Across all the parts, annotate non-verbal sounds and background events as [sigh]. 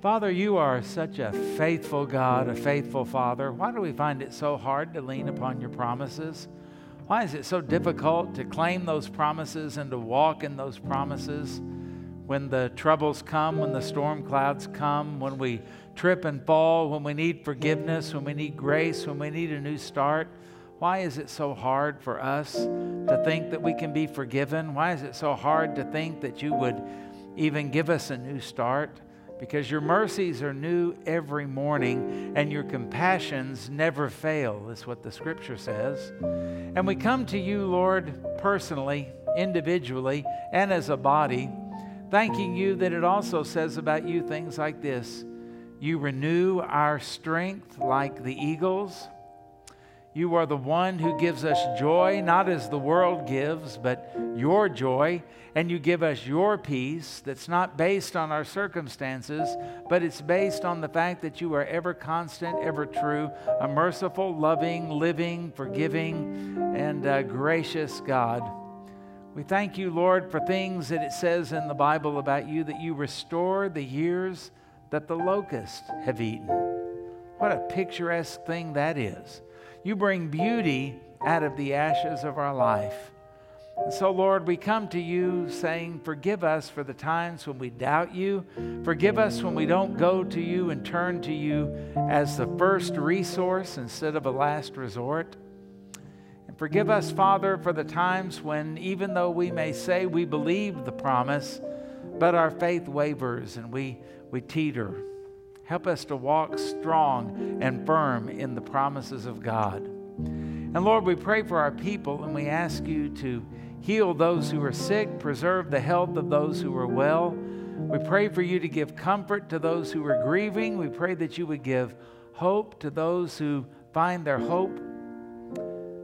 Father, you are such a faithful God, a faithful Father. Why do we find it so hard to lean upon your promises? Why is it so difficult to claim those promises and to walk in those promises? When the troubles come, when the storm clouds come, when we trip and fall, when we need forgiveness, when we need grace, when we need a new start, why is it so hard for us to think that we can be forgiven? Why is it so hard to think that you would even give us a new start? Because your mercies are new every morning and your compassions never fail, is what the scripture says. And we come to you, Lord, personally, individually, and as a body, thanking you that it also says about you things like this You renew our strength like the eagles. You are the one who gives us joy, not as the world gives, but your joy. And you give us your peace that's not based on our circumstances, but it's based on the fact that you are ever constant, ever true, a merciful, loving, living, forgiving, and gracious God. We thank you, Lord, for things that it says in the Bible about you that you restore the years that the locusts have eaten. What a picturesque thing that is. You bring beauty out of the ashes of our life. And so, Lord, we come to you saying, Forgive us for the times when we doubt you. Forgive us when we don't go to you and turn to you as the first resource instead of a last resort. And forgive us, Father, for the times when, even though we may say we believe the promise, but our faith wavers and we, we teeter. Help us to walk strong and firm in the promises of God. And Lord, we pray for our people and we ask you to heal those who are sick, preserve the health of those who are well. We pray for you to give comfort to those who are grieving. We pray that you would give hope to those who find their hope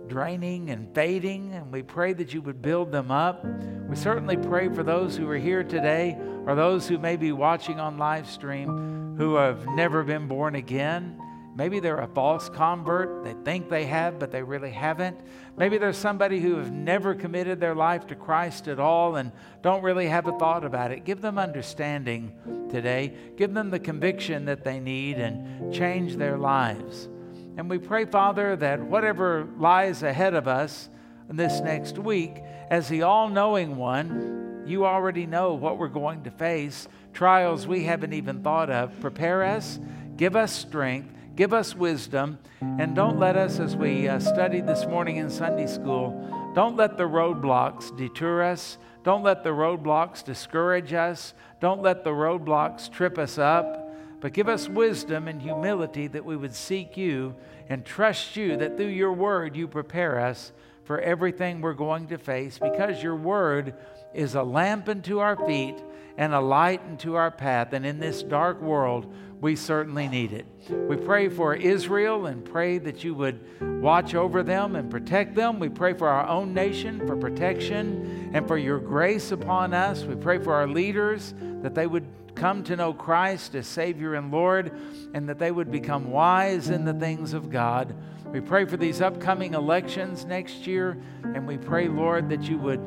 draining and fading, and we pray that you would build them up. We certainly pray for those who are here today or those who may be watching on live stream who have never been born again. Maybe they're a false convert. They think they have, but they really haven't. Maybe there's somebody who have never committed their life to Christ at all and don't really have a thought about it. Give them understanding today. Give them the conviction that they need and change their lives. And we pray, Father, that whatever lies ahead of us this next week, as the all knowing one, you already know what we're going to face, trials we haven't even thought of. Prepare us, give us strength, give us wisdom, and don't let us, as we uh, studied this morning in Sunday school, don't let the roadblocks deter us. Don't let the roadblocks discourage us. Don't let the roadblocks trip us up. But give us wisdom and humility that we would seek you and trust you that through your word you prepare us for everything we're going to face because your word is a lamp unto our feet and a light into our path. And in this dark world, we certainly need it. We pray for Israel and pray that you would watch over them and protect them. We pray for our own nation for protection and for your grace upon us. We pray for our leaders that they would come to know Christ as Savior and Lord, and that they would become wise in the things of God. We pray for these upcoming elections next year, and we pray, Lord, that you would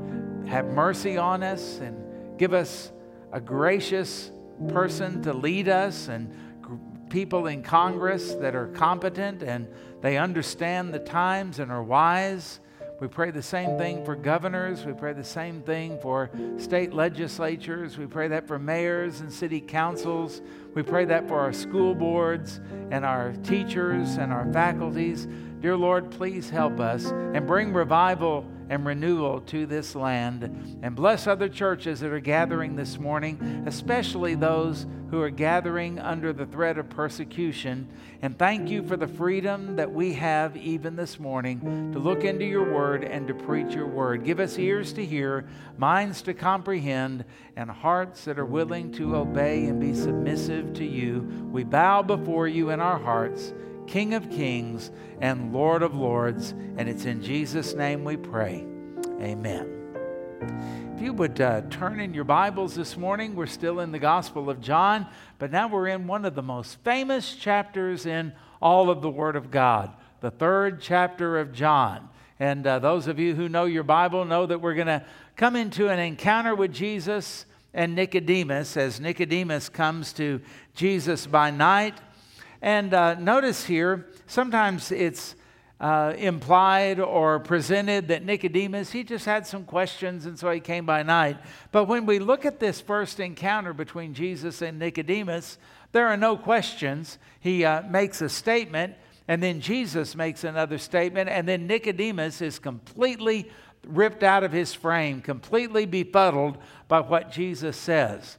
have mercy on us and give us a gracious person to lead us and people in Congress that are competent and they understand the times and are wise. We pray the same thing for governors. We pray the same thing for state legislatures. We pray that for mayors and city councils. We pray that for our school boards and our teachers and our faculties. Dear Lord, please help us and bring revival and renewal to this land. And bless other churches that are gathering this morning, especially those who are gathering under the threat of persecution. And thank you for the freedom that we have even this morning to look into your word and to preach your word. Give us ears to hear, minds to comprehend, and hearts that are willing to obey and be submissive to you. We bow before you in our hearts. King of kings and Lord of lords. And it's in Jesus' name we pray. Amen. If you would uh, turn in your Bibles this morning, we're still in the Gospel of John, but now we're in one of the most famous chapters in all of the Word of God, the third chapter of John. And uh, those of you who know your Bible know that we're going to come into an encounter with Jesus and Nicodemus as Nicodemus comes to Jesus by night. And uh, notice here, sometimes it's uh, implied or presented that Nicodemus, he just had some questions and so he came by night. But when we look at this first encounter between Jesus and Nicodemus, there are no questions. He uh, makes a statement, and then Jesus makes another statement, and then Nicodemus is completely ripped out of his frame, completely befuddled by what Jesus says.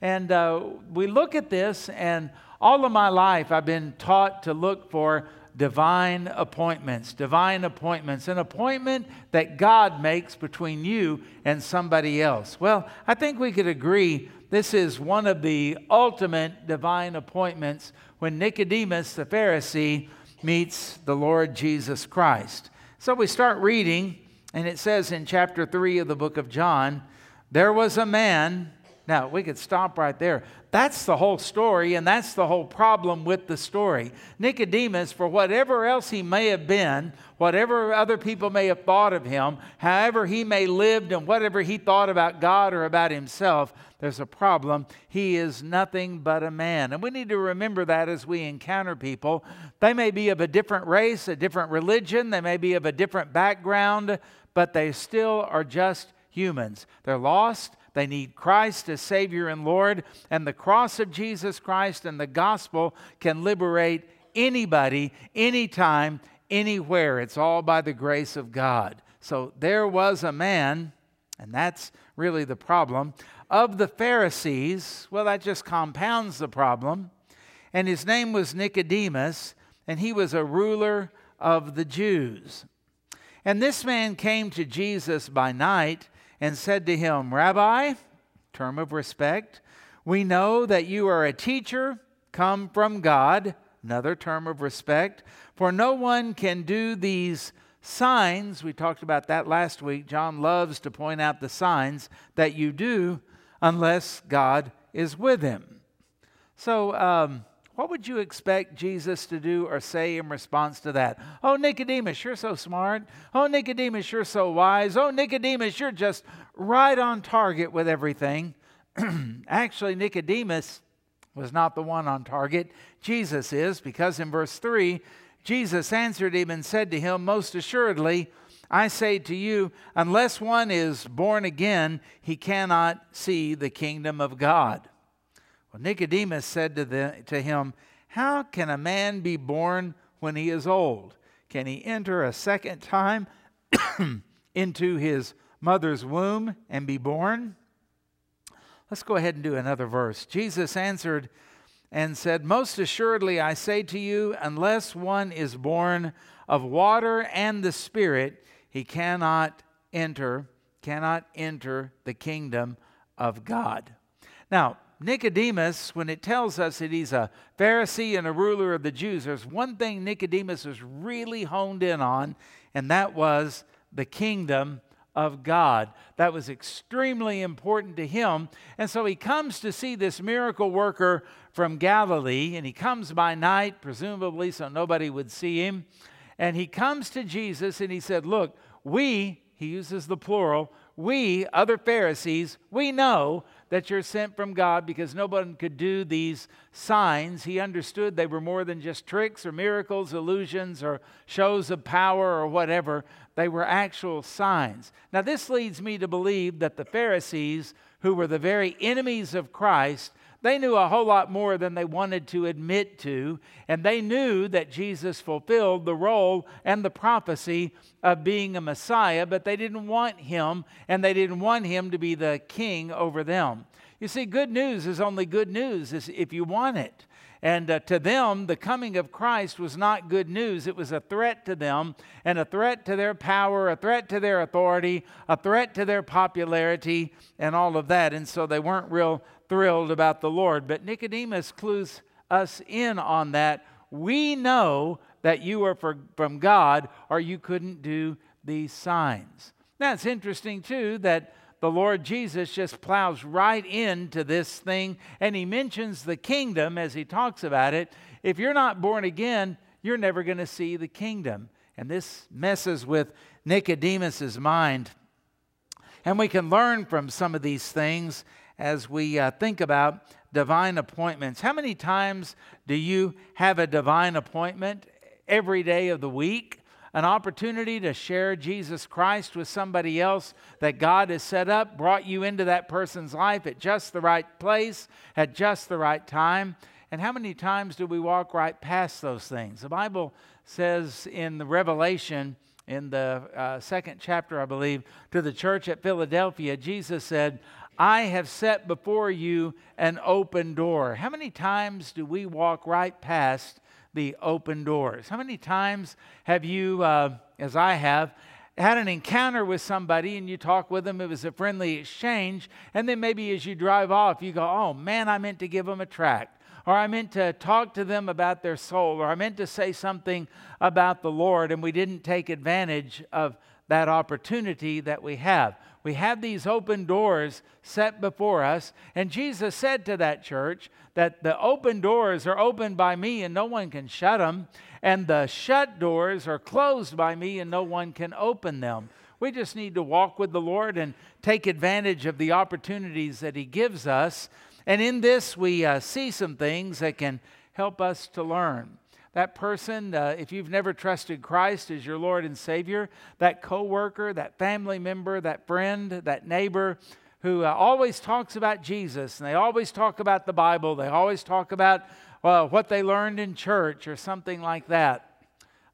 And uh, we look at this, and all of my life I've been taught to look for divine appointments, divine appointments, an appointment that God makes between you and somebody else. Well, I think we could agree this is one of the ultimate divine appointments when Nicodemus the Pharisee meets the Lord Jesus Christ. So we start reading, and it says in chapter 3 of the book of John, there was a man. Now, we could stop right there. That's the whole story, and that's the whole problem with the story. Nicodemus, for whatever else he may have been, whatever other people may have thought of him, however he may lived, and whatever he thought about God or about himself, there's a problem. He is nothing but a man. And we need to remember that as we encounter people. They may be of a different race, a different religion, they may be of a different background, but they still are just humans. They're lost, they need Christ as Savior and Lord, and the cross of Jesus Christ and the gospel can liberate anybody, anytime, anywhere. It's all by the grace of God. So there was a man, and that's really the problem, of the Pharisees. Well, that just compounds the problem. And his name was Nicodemus, and he was a ruler of the Jews. And this man came to Jesus by night and said to him, Rabbi, term of respect, we know that you are a teacher come from God, another term of respect, for no one can do these signs. We talked about that last week. John loves to point out the signs that you do unless God is with him. So, um, what would you expect Jesus to do or say in response to that? Oh, Nicodemus, you're so smart. Oh, Nicodemus, you're so wise. Oh, Nicodemus, you're just right on target with everything. [clears throat] Actually, Nicodemus was not the one on target. Jesus is, because in verse 3, Jesus answered him and said to him, Most assuredly, I say to you, unless one is born again, he cannot see the kingdom of God. Well, Nicodemus said to, the, to him, How can a man be born when he is old? Can he enter a second time [coughs] into his mother's womb and be born? Let's go ahead and do another verse. Jesus answered and said, Most assuredly I say to you, unless one is born of water and the Spirit, he cannot enter, cannot enter the kingdom of God. Now, Nicodemus, when it tells us that he's a Pharisee and a ruler of the Jews, there's one thing Nicodemus was really honed in on, and that was the kingdom of God. That was extremely important to him. And so he comes to see this miracle worker from Galilee, and he comes by night, presumably so nobody would see him. And he comes to Jesus and he said, Look, we, he uses the plural, we, other Pharisees, we know that you're sent from God because no one could do these signs. He understood they were more than just tricks or miracles, illusions, or shows of power or whatever. They were actual signs. Now, this leads me to believe that the Pharisees, who were the very enemies of Christ, they knew a whole lot more than they wanted to admit to, and they knew that Jesus fulfilled the role and the prophecy of being a Messiah, but they didn't want him, and they didn't want him to be the king over them. You see, good news is only good news if you want it. And uh, to them, the coming of Christ was not good news. It was a threat to them, and a threat to their power, a threat to their authority, a threat to their popularity, and all of that. And so they weren't real thrilled about the Lord. But Nicodemus clues us in on that. We know that you are from God, or you couldn't do these signs. Now, it's interesting, too, that the Lord Jesus just plows right into this thing and he mentions the kingdom as he talks about it. If you're not born again, you're never going to see the kingdom. And this messes with Nicodemus's mind. And we can learn from some of these things as we uh, think about divine appointments. How many times do you have a divine appointment every day of the week? An opportunity to share Jesus Christ with somebody else that God has set up, brought you into that person's life at just the right place, at just the right time. And how many times do we walk right past those things? The Bible says in the Revelation, in the uh, second chapter, I believe, to the church at Philadelphia, Jesus said, I have set before you an open door. How many times do we walk right past the open doors? How many times have you, uh, as I have, had an encounter with somebody and you talk with them, it was a friendly exchange, and then maybe as you drive off, you go, oh man, I meant to give them a tract or I meant to talk to them about their soul, or I meant to say something about the Lord, and we didn't take advantage of that opportunity that we have. We have these open doors set before us, and Jesus said to that church that the open doors are opened by me and no one can shut them, and the shut doors are closed by me and no one can open them. We just need to walk with the Lord and take advantage of the opportunities that He gives us. And in this, we uh, see some things that can help us to learn that person, uh, if you've never trusted Christ as your Lord and Savior, that coworker, that family member, that friend, that neighbor who uh, always talks about Jesus and they always talk about the Bible, they always talk about well, what they learned in church or something like that.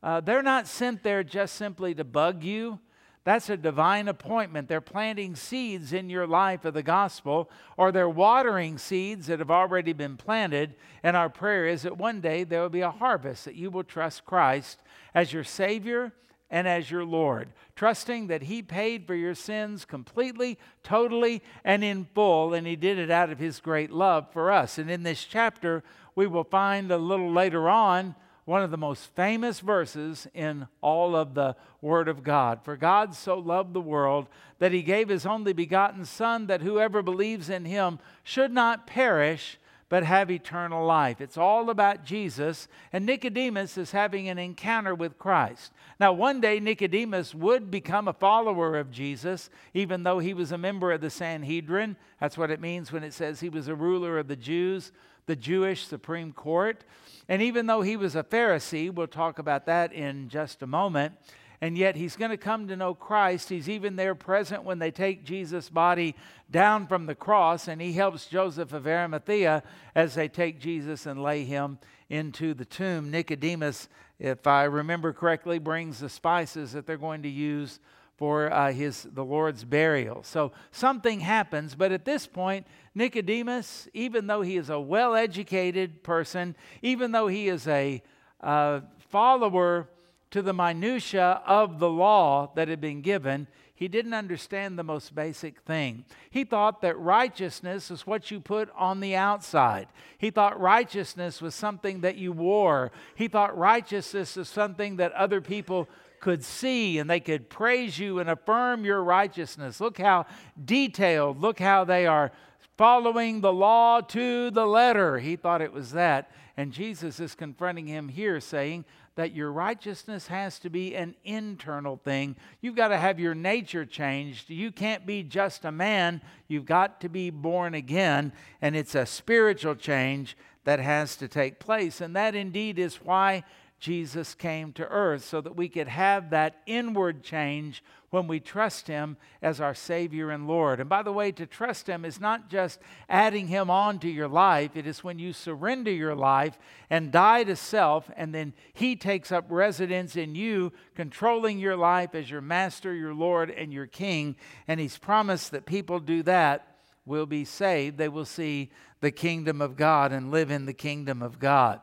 Uh, they're not sent there just simply to bug you. That's a divine appointment. They're planting seeds in your life of the gospel, or they're watering seeds that have already been planted. And our prayer is that one day there will be a harvest, that you will trust Christ as your Savior and as your Lord, trusting that He paid for your sins completely, totally, and in full, and He did it out of His great love for us. And in this chapter, we will find a little later on one of the most famous verses in all of the Word of God. For God so loved the world that he gave his only begotten Son, that whoever believes in him should not perish, but have eternal life. It's all about Jesus, and Nicodemus is having an encounter with Christ. Now, one day Nicodemus would become a follower of Jesus, even though he was a member of the Sanhedrin. That's what it means when it says he was a ruler of the Jews, the Jewish Supreme Court. And even though he was a Pharisee, we'll talk about that in just a moment, and yet he's going to come to know Christ. He's even there present when they take Jesus' body down from the cross, and he helps Joseph of Arimathea as they take Jesus and lay him into the tomb. Nicodemus, if I remember correctly, brings the spices that they're going to use for uh, his the Lord's burial. So something happens, but at this point, Nicodemus, even though he is a well-educated person, even though he is a uh, follower to the minutia of the law that had been given, he didn't understand the most basic thing. He thought that righteousness is what you put on the outside. He thought righteousness was something that you wore. He thought righteousness is something that other people could see and they could praise you and affirm your righteousness. Look how detailed, look how they are following the law to the letter. He thought it was that. And Jesus is confronting him here, saying that your righteousness has to be an internal thing. You've got to have your nature changed. You can't be just a man, you've got to be born again. And it's a spiritual change that has to take place. And that indeed is why Jesus came to earth so that we could have that inward change when we trust Him as our Savior and Lord. And by the way, to trust Him is not just adding Him on to your life, it is when you surrender your life and die to self, and then He takes up residence in you, controlling your life as your Master, your Lord, and your King. And He's promised that people do that will be saved. They will see the kingdom of God and live in the kingdom of God.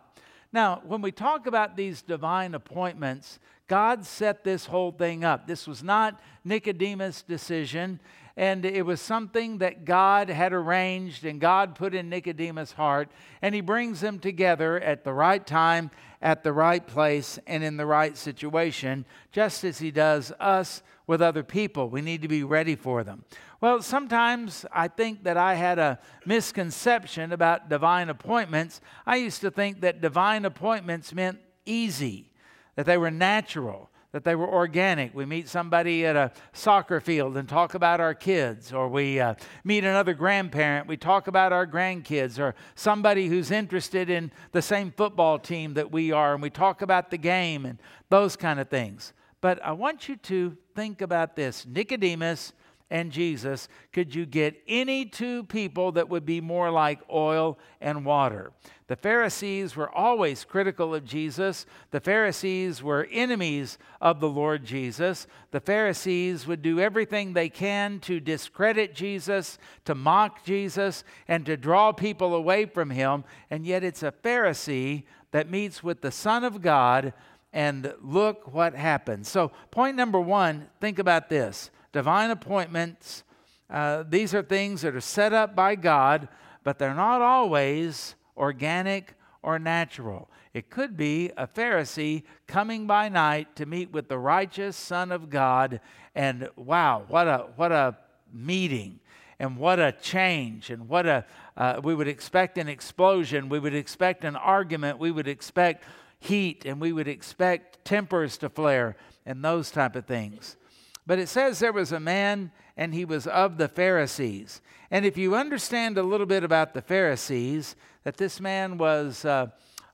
Now, when we talk about these divine appointments, God set this whole thing up. This was not Nicodemus' decision, and it was something that God had arranged and God put in Nicodemus' heart, and he brings them together at the right time, at the right place, and in the right situation, just as he does us with other people. We need to be ready for them. Well, sometimes I think that I had a misconception about divine appointments. I used to think that divine appointments meant easy, that they were natural, that they were organic. We meet somebody at a soccer field and talk about our kids, or we uh, meet another grandparent, we talk about our grandkids, or somebody who's interested in the same football team that we are, and we talk about the game and those kind of things. But I want you to think about this Nicodemus and Jesus, could you get any two people that would be more like oil and water? The Pharisees were always critical of Jesus. The Pharisees were enemies of the Lord Jesus. The Pharisees would do everything they can to discredit Jesus, to mock Jesus, and to draw people away from him. And yet it's a Pharisee that meets with the Son of God, and look what happens. So, point number one think about this divine appointments. Uh, these are things that are set up by God, but they're not always organic or natural. It could be a Pharisee coming by night to meet with the righteous Son of God, and wow, what a what a meeting, and what a change, and what a uh, we would expect an explosion, we would expect an argument, we would expect heat, and we would expect tempers to flare, and those type of things. But it says there was a man and he was of the Pharisees. And if you understand a little bit about the Pharisees, that this man was uh,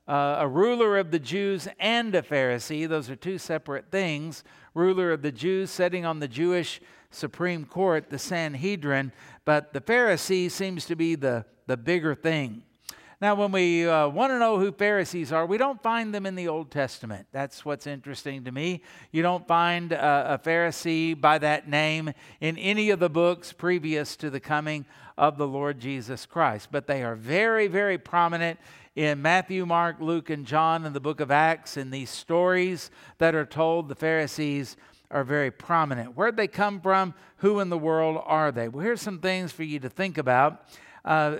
uh, a ruler of the Jews and a Pharisee, those are two separate things. Ruler of the Jews, sitting on the Jewish Supreme Court, the Sanhedrin, but the Pharisee seems to be the, the bigger thing. Now, when we uh, want to know who Pharisees are, we don't find them in the Old Testament. That's what's interesting to me. You don't find uh, a Pharisee by that name in any of the books previous to the coming of the Lord Jesus Christ. But they are very, very prominent in Matthew, Mark, Luke, and John in the book of Acts. In these stories that are told, the Pharisees are very prominent. Where'd they come from? Who in the world are they? Well, here's some things for you to think about. Uh,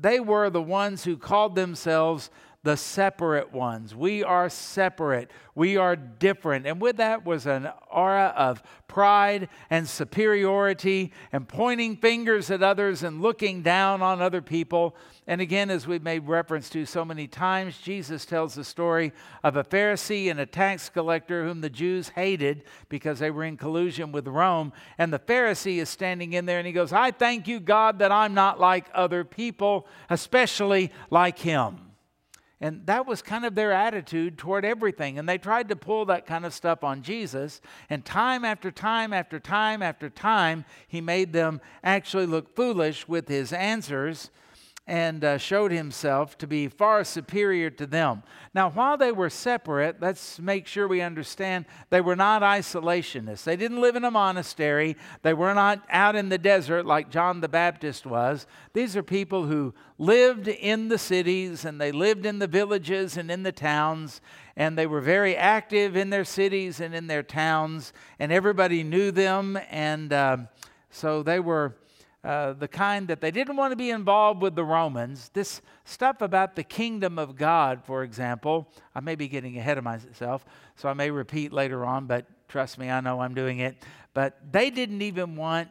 they were the ones who called themselves the separate ones. We are separate. We are different. And with that was an aura of pride and superiority and pointing fingers at others and looking down on other people. And again, as we've made reference to so many times, Jesus tells the story of a Pharisee and a tax collector whom the Jews hated because they were in collusion with Rome. And the Pharisee is standing in there and he goes, I thank you, God, that I'm not like other people, especially like him. And that was kind of their attitude toward everything. And they tried to pull that kind of stuff on Jesus. And time after time after time after time, he made them actually look foolish with his answers and uh, showed himself to be far superior to them. Now, while they were separate, let's make sure we understand they were not isolationists. They didn't live in a monastery, they were not out in the desert like John the Baptist was. These are people who lived in the cities and they lived in the villages and in the towns. And they were very active in their cities and in their towns, and everybody knew them. And uh, so they were uh, the kind that they didn't want to be involved with the Romans. This stuff about the kingdom of God, for example, I may be getting ahead of myself, so I may repeat later on, but trust me, I know I'm doing it. But they didn't even want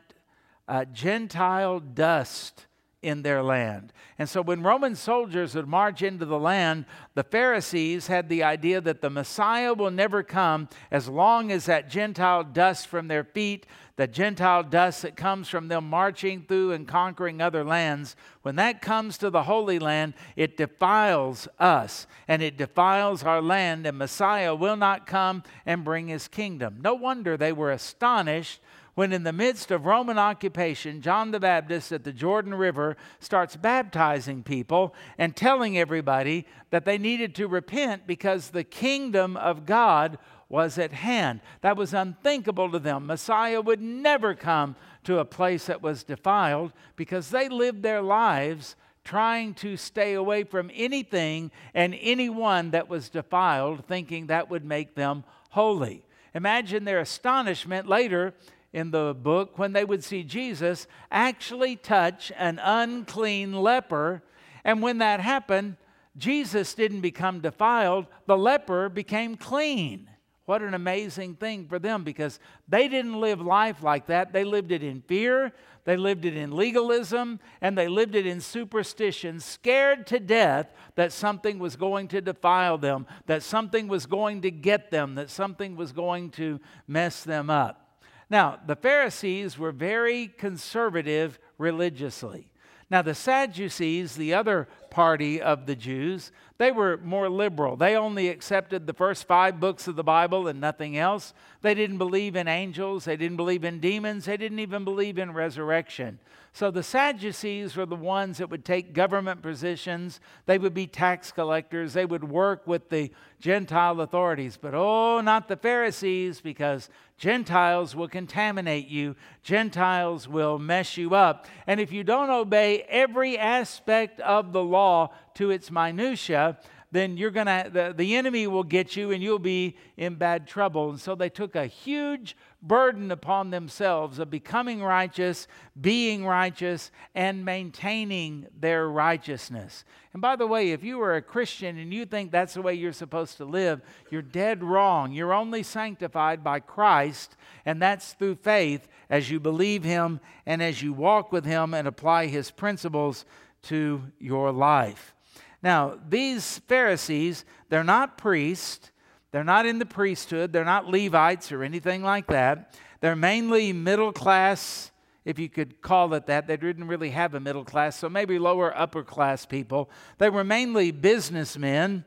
uh, Gentile dust in their land. And so when Roman soldiers would march into the land, the Pharisees had the idea that the Messiah will never come as long as that Gentile dust from their feet, the Gentile dust that comes from them marching through and conquering other lands, when that comes to the Holy Land, it defiles us and it defiles our land, and Messiah will not come and bring his kingdom. No wonder they were astonished when, in the midst of Roman occupation, John the Baptist at the Jordan River starts baptizing people and telling everybody that they needed to repent because the kingdom of God was at hand. That was unthinkable to them. Messiah would never come to a place that was defiled because they lived their lives trying to stay away from anything and anyone that was defiled, thinking that would make them holy. Imagine their astonishment later in the book when they would see Jesus actually touch an unclean leper. And when that happened, Jesus didn't become defiled, the leper became clean. What an amazing thing for them because they didn't live life like that. They lived it in fear, they lived it in legalism, and they lived it in superstition, scared to death that something was going to defile them, that something was going to get them, that something was going to mess them up. Now, the Pharisees were very conservative religiously. Now, the Sadducees, the other party of the Jews, they were more liberal. They only accepted the first five books of the Bible and nothing else. They didn't believe in angels, they didn't believe in demons, they didn't even believe in resurrection. So the Sadducees were the ones that would take government positions. They would be tax collectors. They would work with the Gentile authorities. But oh, not the Pharisees, because Gentiles will contaminate you. Gentiles will mess you up. And if you don't obey every aspect of the law to its minutia, then you're to, the, the enemy will get you and you'll be in bad trouble. And so they took a huge burden upon themselves of becoming righteous, being righteous, and maintaining their righteousness. And by the way, if you are a Christian and you think that's the way you're supposed to live, you're dead wrong. You're only sanctified by Christ, and that's through faith as you believe Him and as you walk with Him and apply His principles to your life. Now, these Pharisees, they're not priests, they're not in the priesthood, they're not Levites or anything like that. They're mainly middle class, if you could call it that. They didn't really have a middle class, so maybe lower upper class people. They were mainly businessmen,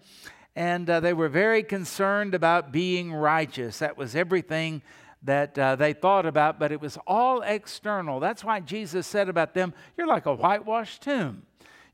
and uh, they were very concerned about being righteous. That was everything that uh, they thought about, but it was all external. That's why Jesus said about them, You're like a whitewashed tomb.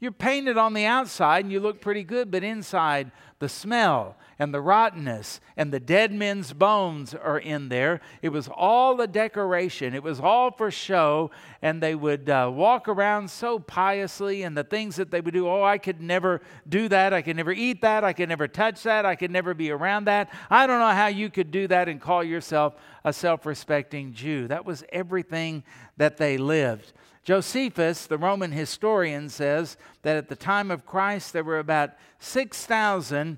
You're painted on the outside and you look pretty good, but inside, the smell and the rottenness and the dead men's bones are in there. It was all a decoration, it was all for show. And they would uh, walk around so piously, and the things that they would do oh, I could never do that. I could never eat that. I could never touch that. I could never be around that. I don't know how you could do that and call yourself a self respecting Jew. That was everything that they lived. Josephus, the Roman historian, says that at the time of Christ there were about 6,000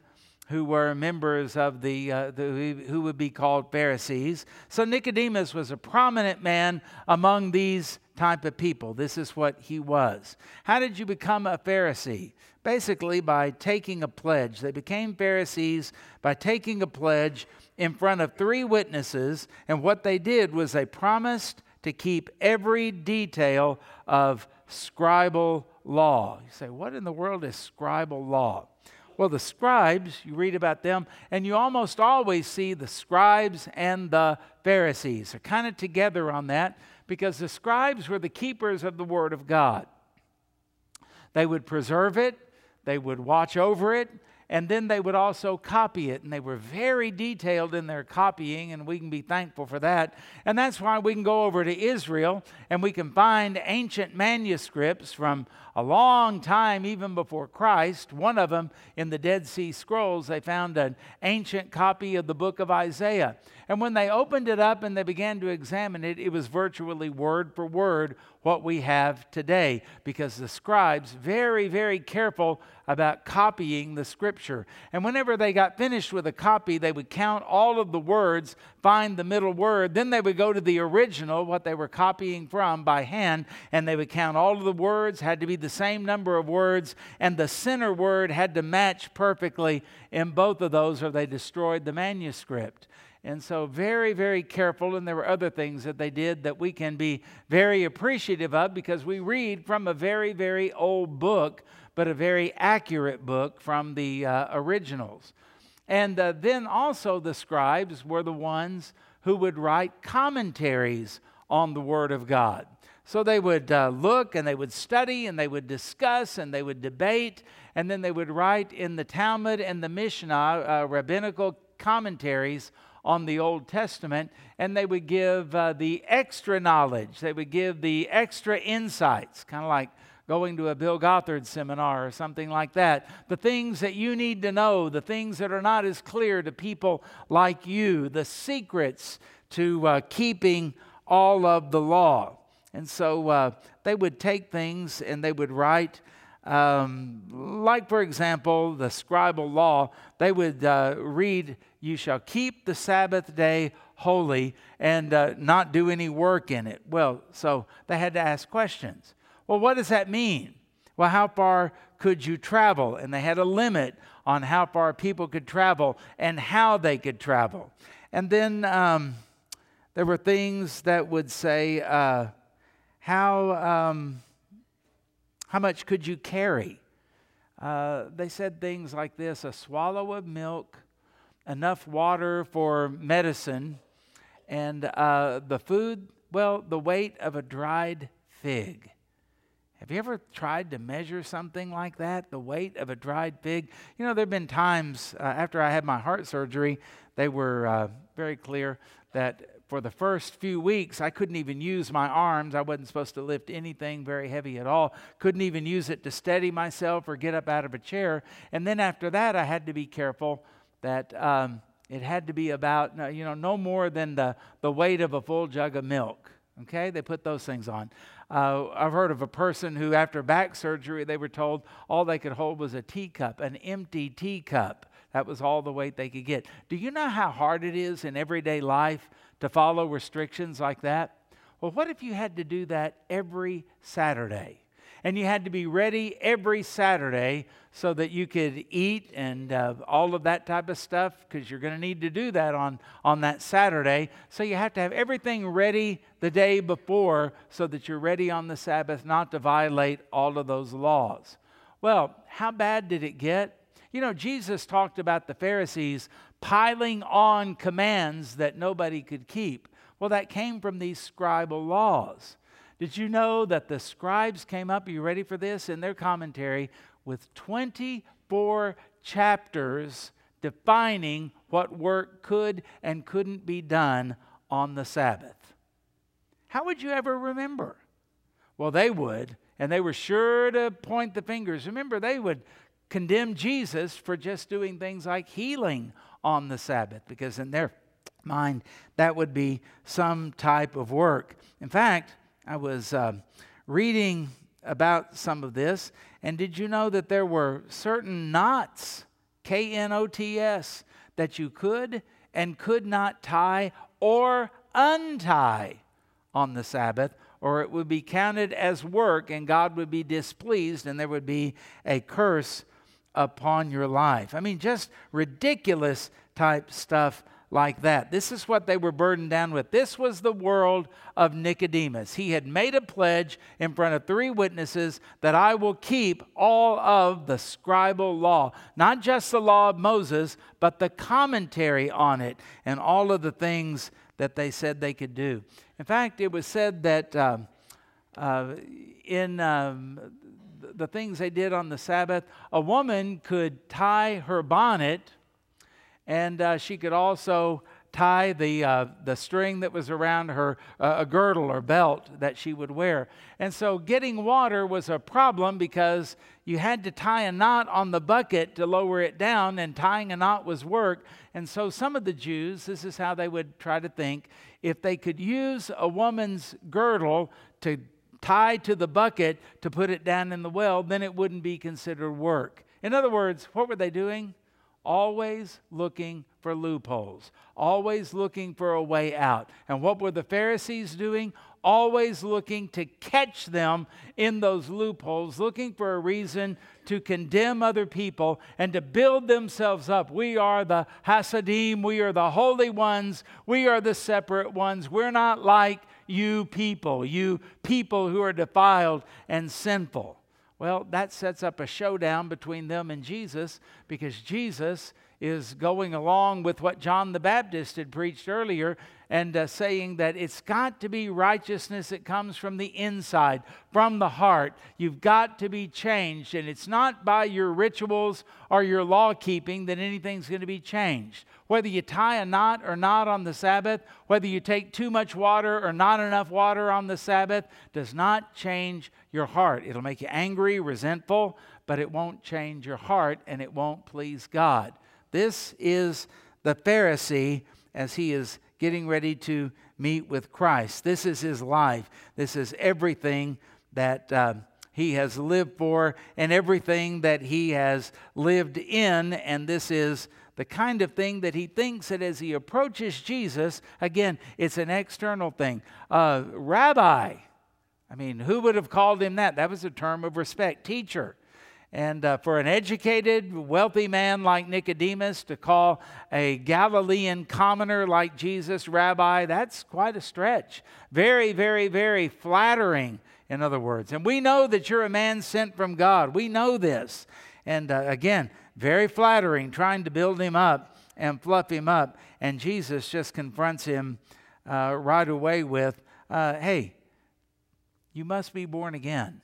who were members of the, uh, the, who would be called Pharisees. So Nicodemus was a prominent man among these type of people. This is what he was. How did you become a Pharisee? Basically by taking a pledge. They became Pharisees by taking a pledge in front of three witnesses, and what they did was they promised to keep every detail of scribal law. You say, what in the world is scribal law? Well, the scribes, you read about them, and you almost always see the scribes and the Pharisees. Are kind of together on that because the scribes were the keepers of the Word of God. They would preserve it, they would watch over it, and then they would also copy it. And they were very detailed in their copying, and we can be thankful for that. And that's why we can go over to Israel and we can find ancient manuscripts from a long time, even before Christ. One of them in the Dead Sea Scrolls, they found an ancient copy of the book of Isaiah. And when they opened it up and they began to examine it, it was virtually word for word what we have today because the scribes very very careful about copying the scripture. And whenever they got finished with a copy they would count all of the words find the middle word then they would go to the original what they were copying from by hand and they would count all of the words had to be the same number of words and the center word had to match perfectly in both of those or they destroyed the manuscript and so, very, very careful. And there were other things that they did that we can be very appreciative of because we read from a very, very old book, but a very accurate book from the uh, originals. And uh, then also, the scribes were the ones who would write commentaries on the Word of God. So they would uh, look and they would study and they would discuss and they would debate and then they would write in the Talmud and the Mishnah uh, rabbinical commentaries on the Old Testament, and they would give uh, the extra knowledge, they would give the extra insights, kind of like going to a Bill Gothard seminar or something like that. The things that you need to know, the things that are not as clear to people like you, the secrets to uh, keeping all of the law. And so uh, they would take things and they would write. Um, like, for example, the scribal law, they would uh, read you shall keep the Sabbath day holy and uh, not do any work in it. Well, so they had to ask questions. Well, what does that mean? Well, how far could you travel? And they had a limit on how far people could travel and how they could travel. And then um, there were things that would say, uh, how, um, how much could you carry? Uh, they said things like this a swallow of milk, enough water for medicine, and uh, the food, well, the weight of a dried fig. Have you ever tried to measure something like that, the weight of a dried fig? You know, there have been times uh, after I had my heart surgery, they were uh, very clear that for the first few weeks, I couldn't even use my arms. I wasn't supposed to lift anything very heavy at all. Couldn't even use it to steady myself or get up out of a chair. And then after that, I had to be careful that um, it had to be about, you know, no more than the, the weight of a full jug of milk. Okay, they put those things on. Uh, I've heard of a person who, after back surgery, they were told all they could hold was a teacup, an empty teacup. That was all the weight they could get. Do you know how hard it is in everyday life to follow restrictions like that? Well, what if you had to do that every Saturday? and you had to be ready every Saturday so that you could eat and uh, all of that type of stuff because you're going to need to do that on, on that Saturday. So you have to have everything ready the day before so that you're ready on the Sabbath not to violate all of those laws. Well, how bad did it get? You know, Jesus talked about the Pharisees piling on commands that nobody could keep. Well, that came from these scribal laws. Did you know that the scribes came up, are you ready for this? In their commentary with 24 chapters defining what work could and couldn't be done on the Sabbath. How would you ever remember? Well, they would, and they were sure to point the fingers. Remember, they would condemn Jesus for just doing things like healing on the Sabbath, because in their mind, that would be some type of work. In fact, I was uh, reading about some of this, and did you know that there were certain knots, K N O T S, that you could and could not tie or untie on the Sabbath, or it would be counted as work and God would be displeased and there would be a curse upon your life. I mean, just ridiculous type stuff like that. This is what they were burdened down with. This was the world of Nicodemus. He had made a pledge in front of three witnesses that I will keep all of the scribal law, not just the law of Moses, but the commentary on it and all of the things that they said they could do. In fact, it was said that uh, uh, in um, the things they did on the Sabbath, a woman could tie her bonnet and uh, she could also tie the, uh, the string that was around her, uh, a girdle or belt that she would wear. And so getting water was a problem because you had to tie a knot on the bucket to lower it down, and tying a knot was work. And so some of the Jews, this is how they would try to think, if they could use a woman's girdle to tie to the bucket to put it down in the well, then it wouldn't be considered work. In other words, what were they doing? always looking for loopholes, always looking for a way out. And what were the Pharisees doing? Always looking to catch them in those loopholes, looking for a reason to condemn other people and to build themselves up. We are the Hasidim, we are the holy ones, we are the separate ones. We're not like you people, you people who are defiled and sinful. Well, that sets up a showdown between them and Jesus because Jesus is going along with what John the Baptist had preached earlier and uh, saying that it's got to be righteousness that comes from the inside, from the heart. You've got to be changed, and it's not by your rituals or your law keeping that anything's going to be changed. Whether you tie a knot or not on the Sabbath, whether you take too much water or not enough water on the Sabbath, does not change your heart. It'll make you angry, resentful, but it won't change your heart and it won't please God. This is the Pharisee as he is getting ready to meet with Christ. This is his life. This is everything that, uh, he has lived for and everything that he has lived in. And this is the kind of thing that he thinks that as he approaches Jesus, again, it's an external thing. Uh, Rabbi, I mean, who would have called him that? That was a term of respect. Teacher. And uh, for an educated, wealthy man like Nicodemus to call a Galilean commoner like Jesus rabbi, that's quite a stretch. Very, very, very flattering, in other words. And we know that you're a man sent from God. We know this. And uh, again, very flattering, trying to build him up and fluff him up. And Jesus just confronts him uh, right away with, uh, Hey, you must be born again.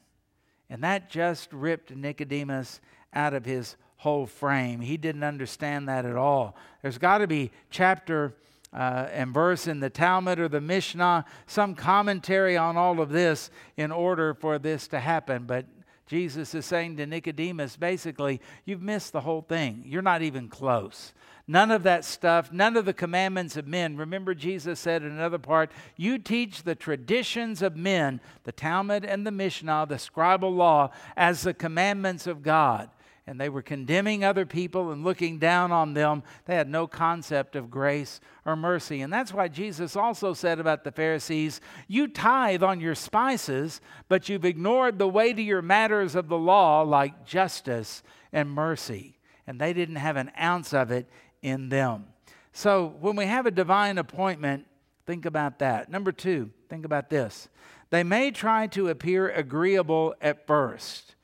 And that just ripped Nicodemus out of his whole frame. He didn't understand that at all. There's got to be chapter uh, and verse in the Talmud or the Mishnah, some commentary on all of this in order for this to happen. But Jesus is saying to Nicodemus basically, you've missed the whole thing. You're not even close. None of that stuff, none of the commandments of men. Remember, Jesus said in another part, You teach the traditions of men, the Talmud and the Mishnah, the scribal law, as the commandments of God and they were condemning other people and looking down on them. They had no concept of grace or mercy. And that's why Jesus also said about the Pharisees You tithe on your spices, but you've ignored the weightier matters of the law like justice and mercy. And they didn't have an ounce of it in them. So when we have a divine appointment, think about that. Number two, think about this. They may try to appear agreeable at first.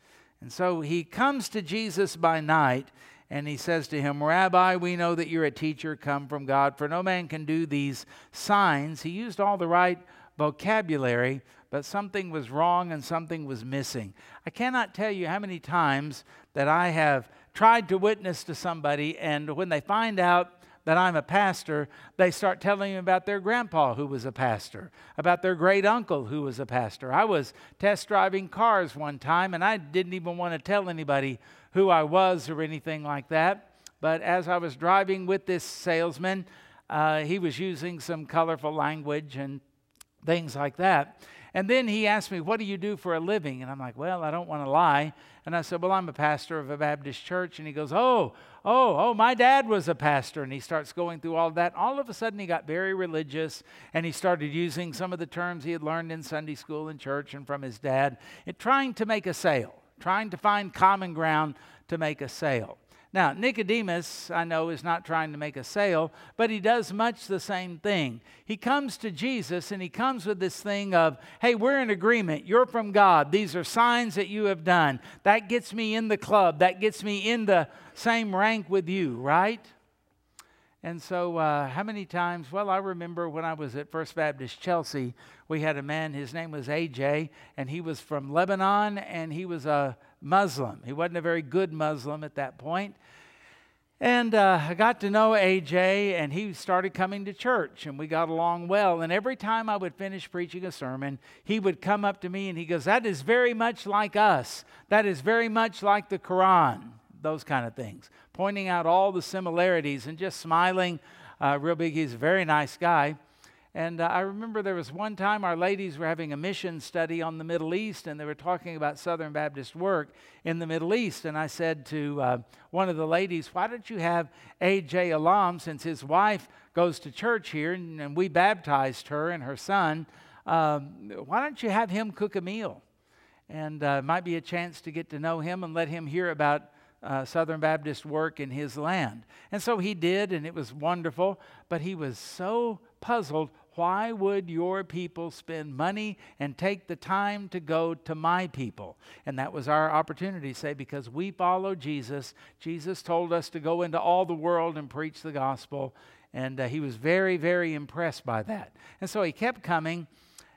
And so he comes to Jesus by night and he says to him, Rabbi, we know that you're a teacher come from God, for no man can do these signs. He used all the right vocabulary, but something was wrong and something was missing. I cannot tell you how many times that I have tried to witness to somebody, and when they find out that I'm a pastor, they start telling me about their grandpa who was a pastor, about their great uncle who was a pastor. I was test driving cars one time and I didn't even want to tell anybody who I was or anything like that. But as I was driving with this salesman, uh, he was using some colorful language and things like that. And then he asked me, What do you do for a living? And I'm like, Well, I don't want to lie. And I said, Well, I'm a pastor of a Baptist church. And he goes, Oh, oh, oh, my dad was a pastor. And he starts going through all that. All of a sudden, he got very religious and he started using some of the terms he had learned in Sunday school and church and from his dad, and trying to make a sale, trying to find common ground to make a sale. Now, Nicodemus, I know, is not trying to make a sale, but he does much the same thing. He comes to Jesus and he comes with this thing of, hey, we're in agreement. You're from God. These are signs that you have done. That gets me in the club. That gets me in the same rank with you, right? And so, uh, how many times? Well, I remember when I was at First Baptist Chelsea, we had a man, his name was AJ, and he was from Lebanon, and he was a Muslim. He wasn't a very good Muslim at that point. And uh, I got to know AJ, and he started coming to church, and we got along well. And every time I would finish preaching a sermon, he would come up to me and he goes, That is very much like us. That is very much like the Quran those kind of things, pointing out all the similarities and just smiling uh, real big. He's a very nice guy. And uh, I remember there was one time our ladies were having a mission study on the Middle East, and they were talking about Southern Baptist work in the Middle East. And I said to uh, one of the ladies, Why don't you have A.J. Alam, since his wife goes to church here, and, and we baptized her and her son, um, why don't you have him cook a meal? And uh, might be a chance to get to know him and let him hear about uh, Southern Baptist work in his land. And so he did, and it was wonderful, but he was so puzzled. Why would your people spend money and take the time to go to my people? And that was our opportunity to say, because we follow Jesus. Jesus told us to go into all the world and preach the gospel. And uh, he was very, very impressed by that. And so he kept coming.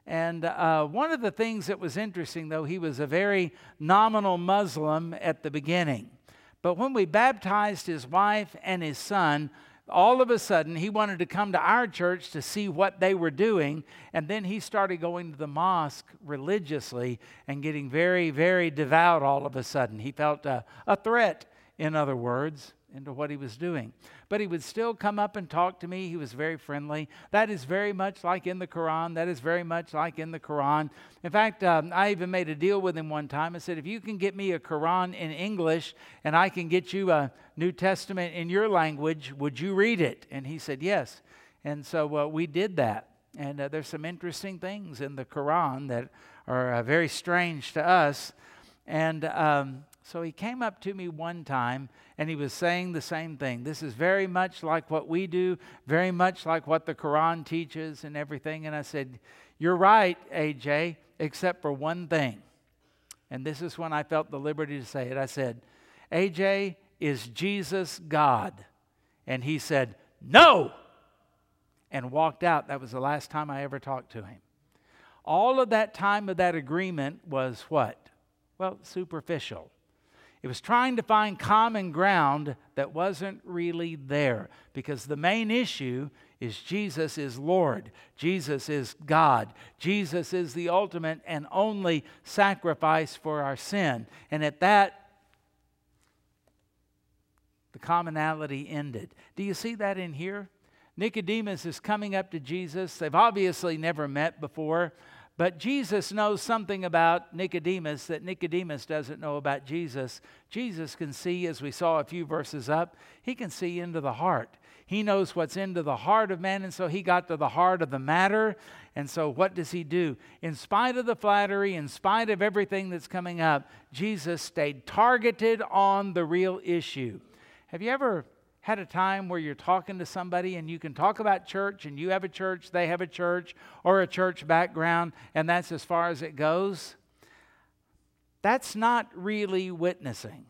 And uh, one of the things that was interesting, though, he was a very nominal Muslim at the beginning. But when we baptized his wife and his son, all of a sudden he wanted to come to our church to see what they were doing. And then he started going to the mosque religiously and getting very, very devout all of a sudden. He felt a, a threat, in other words. Into what he was doing. But he would still come up and talk to me. He was very friendly. That is very much like in the Quran. That is very much like in the Quran. In fact, um, I even made a deal with him one time. I said, if you can get me a Quran in English and I can get you a New Testament in your language, would you read it? And he said, yes. And so uh, we did that. And uh, there's some interesting things in the Quran that are uh, very strange to us. And um, so he came up to me one time and he was saying the same thing. This is very much like what we do, very much like what the Quran teaches and everything. And I said, You're right, AJ, except for one thing. And this is when I felt the liberty to say it. I said, AJ, is Jesus God? And he said, No! And walked out. That was the last time I ever talked to him. All of that time of that agreement was what? Well, superficial. It was trying to find common ground that wasn't really there because the main issue is Jesus is Lord. Jesus is God. Jesus is the ultimate and only sacrifice for our sin. And at that, the commonality ended. Do you see that in here? Nicodemus is coming up to Jesus. They've obviously never met before. But Jesus knows something about Nicodemus that Nicodemus doesn't know about Jesus. Jesus can see, as we saw a few verses up, he can see into the heart. He knows what's into the heart of man, and so he got to the heart of the matter. And so, what does he do? In spite of the flattery, in spite of everything that's coming up, Jesus stayed targeted on the real issue. Have you ever had a time where you're talking to somebody and you can talk about church and you have a church, they have a church, or a church background, and that's as far as it goes? That's not really witnessing.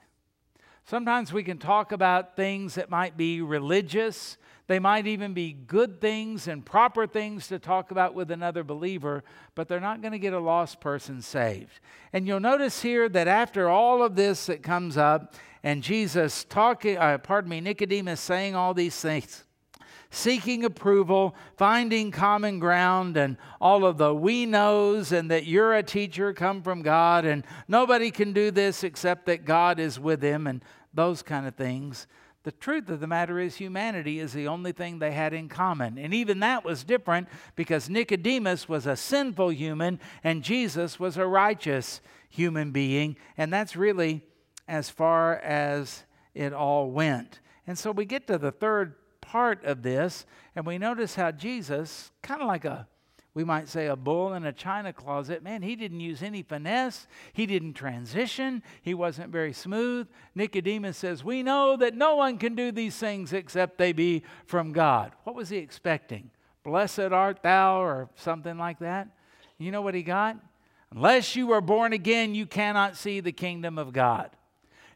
Sometimes we can talk about things that might be religious, they might even be good things and proper things to talk about with another believer, but they're not going to get a lost person saved. And you'll notice here that after all of this that comes up, and Jesus talking, uh, pardon me, Nicodemus saying all these things, seeking approval, finding common ground, and all of the we knows, and that you're a teacher come from God, and nobody can do this except that God is with him, and those kind of things. The truth of the matter is, humanity is the only thing they had in common. And even that was different because Nicodemus was a sinful human and Jesus was a righteous human being. And that's really as far as it all went. And so we get to the third part of this, and we notice how Jesus, kind of like a we might say a bull in a china closet. Man, he didn't use any finesse. He didn't transition. He wasn't very smooth. Nicodemus says, We know that no one can do these things except they be from God. What was he expecting? Blessed art thou, or something like that? You know what he got? Unless you are born again, you cannot see the kingdom of God.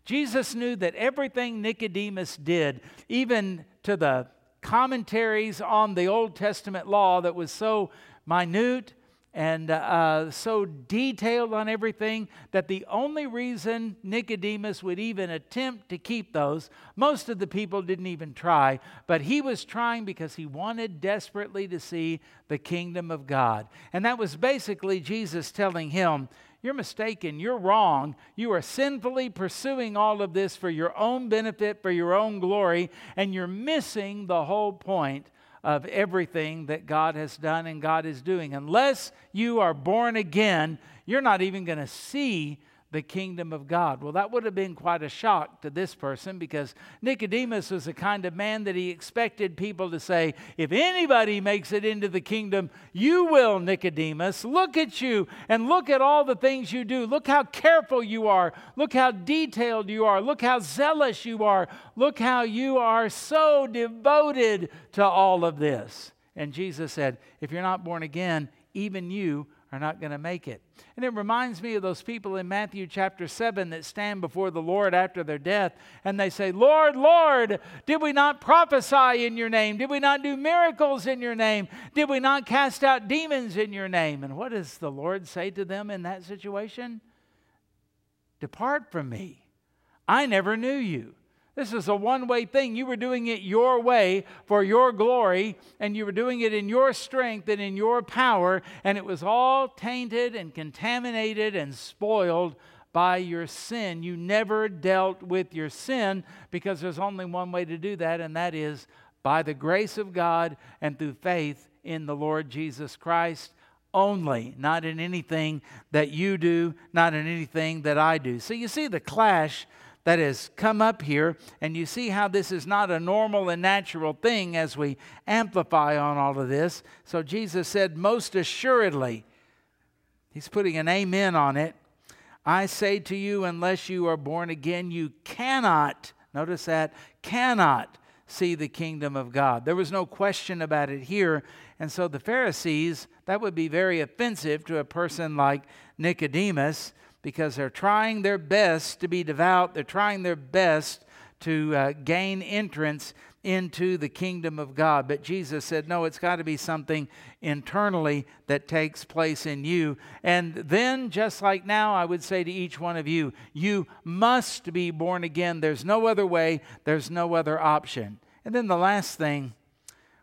Jesus knew that everything Nicodemus did, even to the commentaries on the Old Testament law that was so minute and uh, so detailed on everything that the only reason Nicodemus would even attempt to keep those, most of the people didn't even try, but he was trying because he wanted desperately to see the kingdom of God. And that was basically Jesus telling him, you're mistaken. You're wrong. You are sinfully pursuing all of this for your own benefit, for your own glory, and you're missing the whole point of everything that God has done and God is doing. Unless you are born again, you're not even going to see the kingdom of God. Well, that would have been quite a shock to this person because Nicodemus was the kind of man that he expected people to say, If anybody makes it into the kingdom, you will, Nicodemus. Look at you and look at all the things you do. Look how careful you are. Look how detailed you are. Look how zealous you are. Look how you are so devoted to all of this. And Jesus said, If you're not born again, even you are not going to make it. And it reminds me of those people in Matthew chapter 7 that stand before the Lord after their death and they say, Lord, Lord, did we not prophesy in your name? Did we not do miracles in your name? Did we not cast out demons in your name? And what does the Lord say to them in that situation? Depart from me. I never knew you. This is a one way thing. You were doing it your way for your glory, and you were doing it in your strength and in your power, and it was all tainted and contaminated and spoiled by your sin. You never dealt with your sin because there's only one way to do that, and that is by the grace of God and through faith in the Lord Jesus Christ only, not in anything that you do, not in anything that I do. So you see the clash that has come up here, and you see how this is not a normal and natural thing as we amplify on all of this. So Jesus said, Most assuredly, He's putting an amen on it. I say to you, unless you are born again, you cannot, notice that, cannot see the kingdom of God. There was no question about it here. And so the Pharisees, that would be very offensive to a person like Nicodemus because they're trying their best to be devout, they're trying their best to uh, gain entrance into the kingdom of God. But Jesus said, no, it's got to be something internally that takes place in you. And then, just like now, I would say to each one of you, you must be born again. There's no other way, there's no other option. And then the last thing,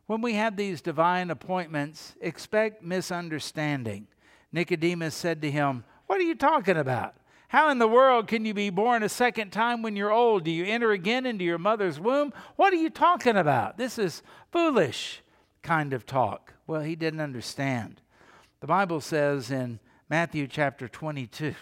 when we have these divine appointments, expect misunderstanding. Nicodemus said to him, What are you talking about? How in the world can you be born a second time when you're old? Do you enter again into your mother's womb? What are you talking about? This is foolish kind of talk. Well, he didn't understand. The Bible says in Matthew chapter 22,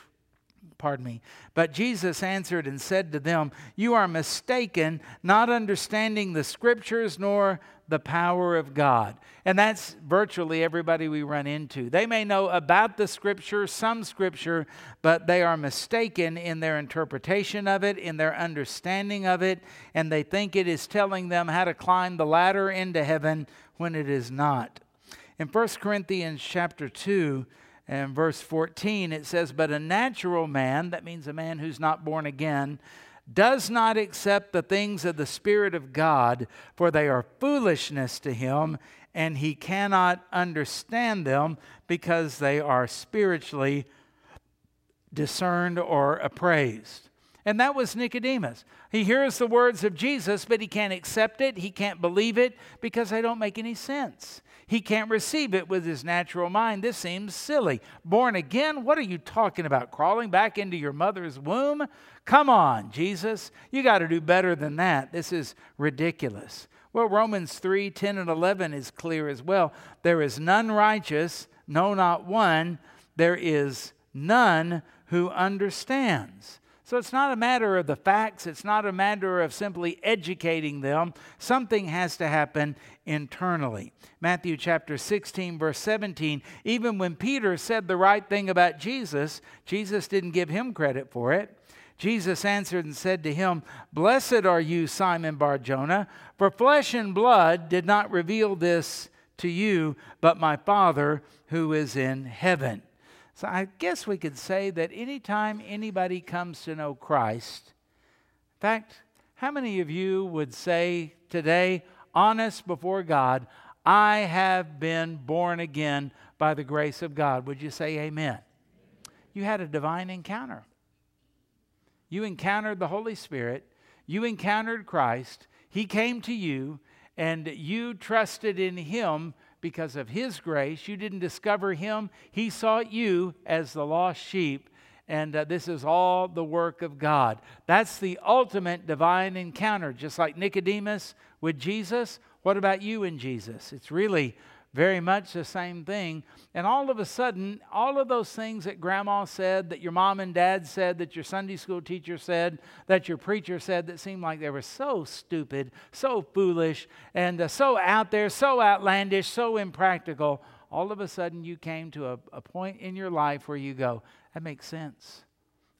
pardon me. But Jesus answered and said to them, You are mistaken, not understanding the scriptures nor the power of God. And that's virtually everybody we run into. They may know about the scripture, some scripture, but they are mistaken in their interpretation of it, in their understanding of it, and they think it is telling them how to climb the ladder into heaven when it is not. In 1 Corinthians chapter 2, and verse 14, it says, But a natural man, that means a man who's not born again, does not accept the things of the Spirit of God, for they are foolishness to him, and he cannot understand them because they are spiritually discerned or appraised. And that was Nicodemus. He hears the words of Jesus, but he can't accept it, he can't believe it because they don't make any sense. He can't receive it with his natural mind. This seems silly. Born again? What are you talking about? Crawling back into your mother's womb? Come on, Jesus. You got to do better than that. This is ridiculous. Well, Romans 3 10 and 11 is clear as well. There is none righteous, no, not one. There is none who understands. So it's not a matter of the facts, it's not a matter of simply educating them. Something has to happen internally. Matthew chapter 16, verse 17, even when Peter said the right thing about Jesus, Jesus didn't give him credit for it. Jesus answered and said to him, Blessed are you, Simon Barjona, for flesh and blood did not reveal this to you, but my Father who is in heaven. So I guess we could say that anytime anybody comes to know Christ, in fact, how many of you would say today, honest before God, I have been born again by the grace of God? Would you say amen? You had a divine encounter. You encountered the Holy Spirit, you encountered Christ, He came to you, and you trusted in Him because of His grace. You didn't discover Him, He sought you as the lost sheep. And uh, this is all the work of God. That's the ultimate divine encounter. Just like Nicodemus with Jesus, what about you and Jesus? It's really very much the same thing. And all of a sudden, all of those things that grandma said, that your mom and dad said, that your Sunday school teacher said, that your preacher said, that seemed like they were so stupid, so foolish, and uh, so out there, so outlandish, so impractical, all of a sudden you came to a, a point in your life where you go, that makes sense.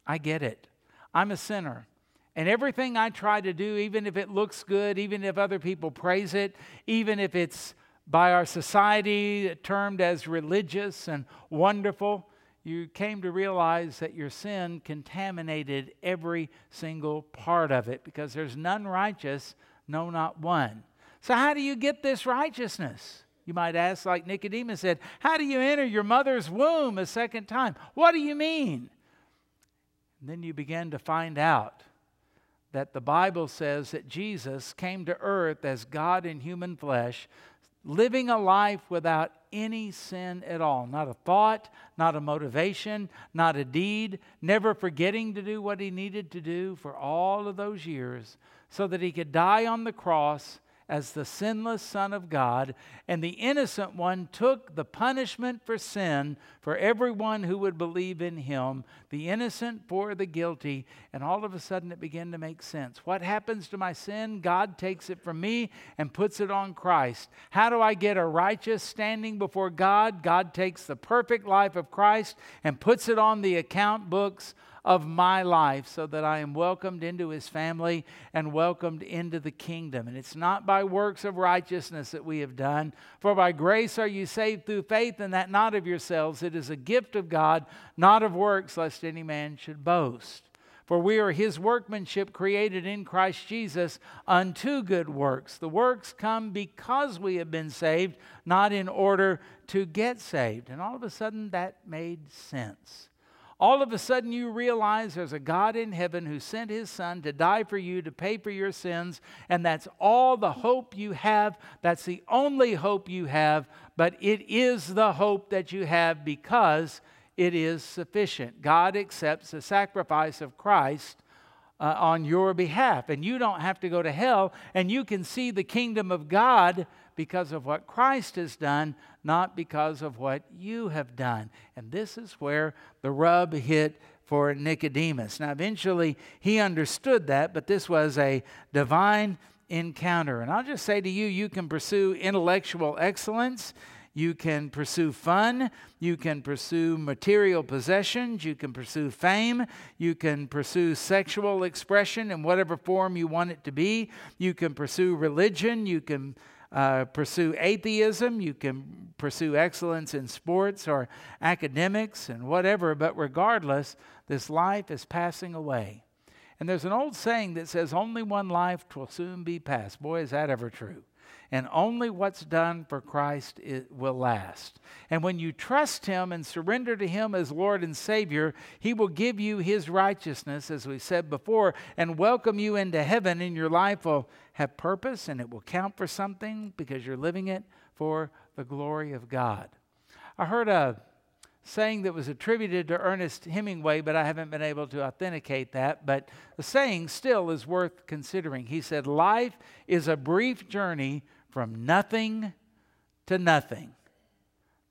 I get it. I'm a sinner. And everything I try to do, even if it looks good, even if other people praise it, even if it's by our society termed as religious and wonderful, you came to realize that your sin contaminated every single part of it because there's none righteous, no, not one. So, how do you get this righteousness? You might ask, like Nicodemus said, How do you enter your mother's womb a second time? What do you mean? And then you begin to find out that the Bible says that Jesus came to earth as God in human flesh living a life without any sin at all. Not a thought, not a motivation, not a deed, never forgetting to do what he needed to do for all of those years so that he could die on the cross as the sinless Son of God, and the innocent one took the punishment for sin for everyone who would believe in him, the innocent for the guilty, and all of a sudden it began to make sense. What happens to my sin? God takes it from me and puts it on Christ. How do I get a righteous standing before God? God takes the perfect life of Christ and puts it on the account books of my life so that I am welcomed into his family and welcomed into the kingdom. And it's not by works of righteousness that we have done, for by grace are you saved through faith, and that not of yourselves. It is a gift of God, not of works, lest any man should boast. For we are his workmanship created in Christ Jesus unto good works. The works come because we have been saved, not in order to get saved. And all of a sudden that made sense all of a sudden you realize there's a God in heaven who sent his son to die for you, to pay for your sins, and that's all the hope you have. That's the only hope you have, but it is the hope that you have because it is sufficient. God accepts the sacrifice of Christ uh, on your behalf, and you don't have to go to hell, and you can see the kingdom of God because of what Christ has done, not because of what you have done. And this is where the rub hit for Nicodemus. Now, eventually he understood that, but this was a divine encounter. And I'll just say to you, you can pursue intellectual excellence. You can pursue fun. You can pursue material possessions. You can pursue fame. You can pursue sexual expression in whatever form you want it to be. You can pursue religion. You can uh, pursue atheism, you can pursue excellence in sports or academics and whatever, but regardless, this life is passing away. And there's an old saying that says, Only one life will soon be past. Boy, is that ever true and only what's done for Christ will last. And when you trust Him and surrender to Him as Lord and Savior, He will give you His righteousness, as we said before, and welcome you into heaven, and your life will have purpose and it will count for something because you're living it for the glory of God. I heard a saying that was attributed to Ernest Hemingway, but I haven't been able to authenticate that. But the saying still is worth considering. He said, Life is a brief journey from nothing to nothing.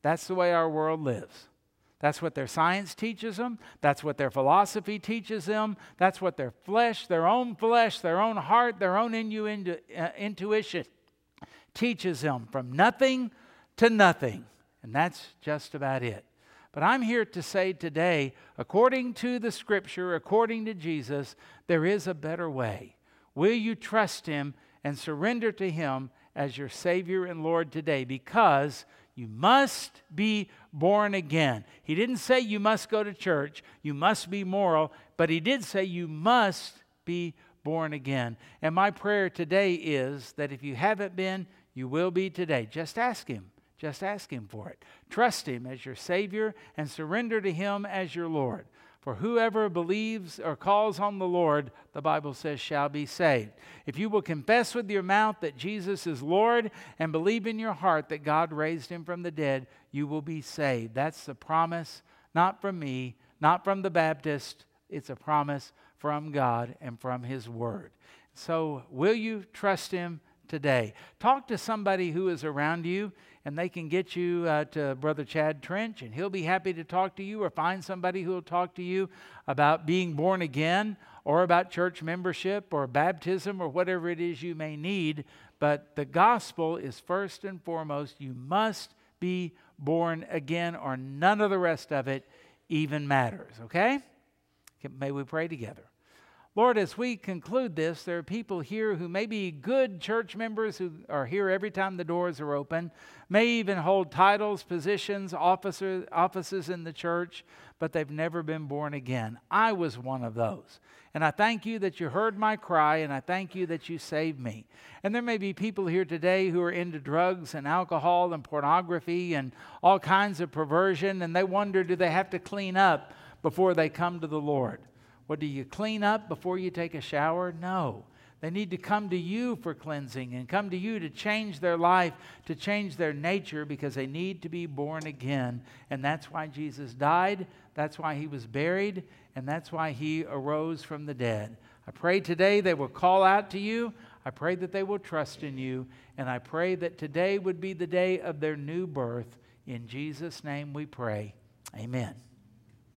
That's the way our world lives. That's what their science teaches them. That's what their philosophy teaches them. That's what their flesh, their own flesh, their own heart, their own intu- uh, intuition teaches them from nothing to nothing. And that's just about it. But I'm here to say today, according to the scripture, according to Jesus, there is a better way. Will you trust Him and surrender to Him as your Savior and Lord today because you must be born again. He didn't say you must go to church, you must be moral, but He did say you must be born again. And my prayer today is that if you haven't been, you will be today. Just ask Him. Just ask Him for it. Trust Him as your Savior and surrender to Him as your Lord. For whoever believes or calls on the Lord, the Bible says, shall be saved. If you will confess with your mouth that Jesus is Lord and believe in your heart that God raised him from the dead, you will be saved. That's the promise, not from me, not from the Baptist. It's a promise from God and from his word. So, will you trust him today? Talk to somebody who is around you and they can get you uh, to Brother Chad Trench, and he'll be happy to talk to you, or find somebody who will talk to you about being born again, or about church membership, or baptism, or whatever it is you may need. But the gospel is first and foremost. You must be born again, or none of the rest of it even matters, okay? May we pray together. Lord, as we conclude this, there are people here who may be good church members who are here every time the doors are open, may even hold titles, positions, officers, offices in the church, but they've never been born again. I was one of those. And I thank you that you heard my cry, and I thank you that you saved me. And there may be people here today who are into drugs and alcohol and pornography and all kinds of perversion, and they wonder do they have to clean up before they come to the Lord? What do you clean up before you take a shower? No. They need to come to you for cleansing and come to you to change their life, to change their nature, because they need to be born again. And that's why Jesus died. That's why he was buried. And that's why he arose from the dead. I pray today they will call out to you. I pray that they will trust in you. And I pray that today would be the day of their new birth. In Jesus' name we pray. Amen.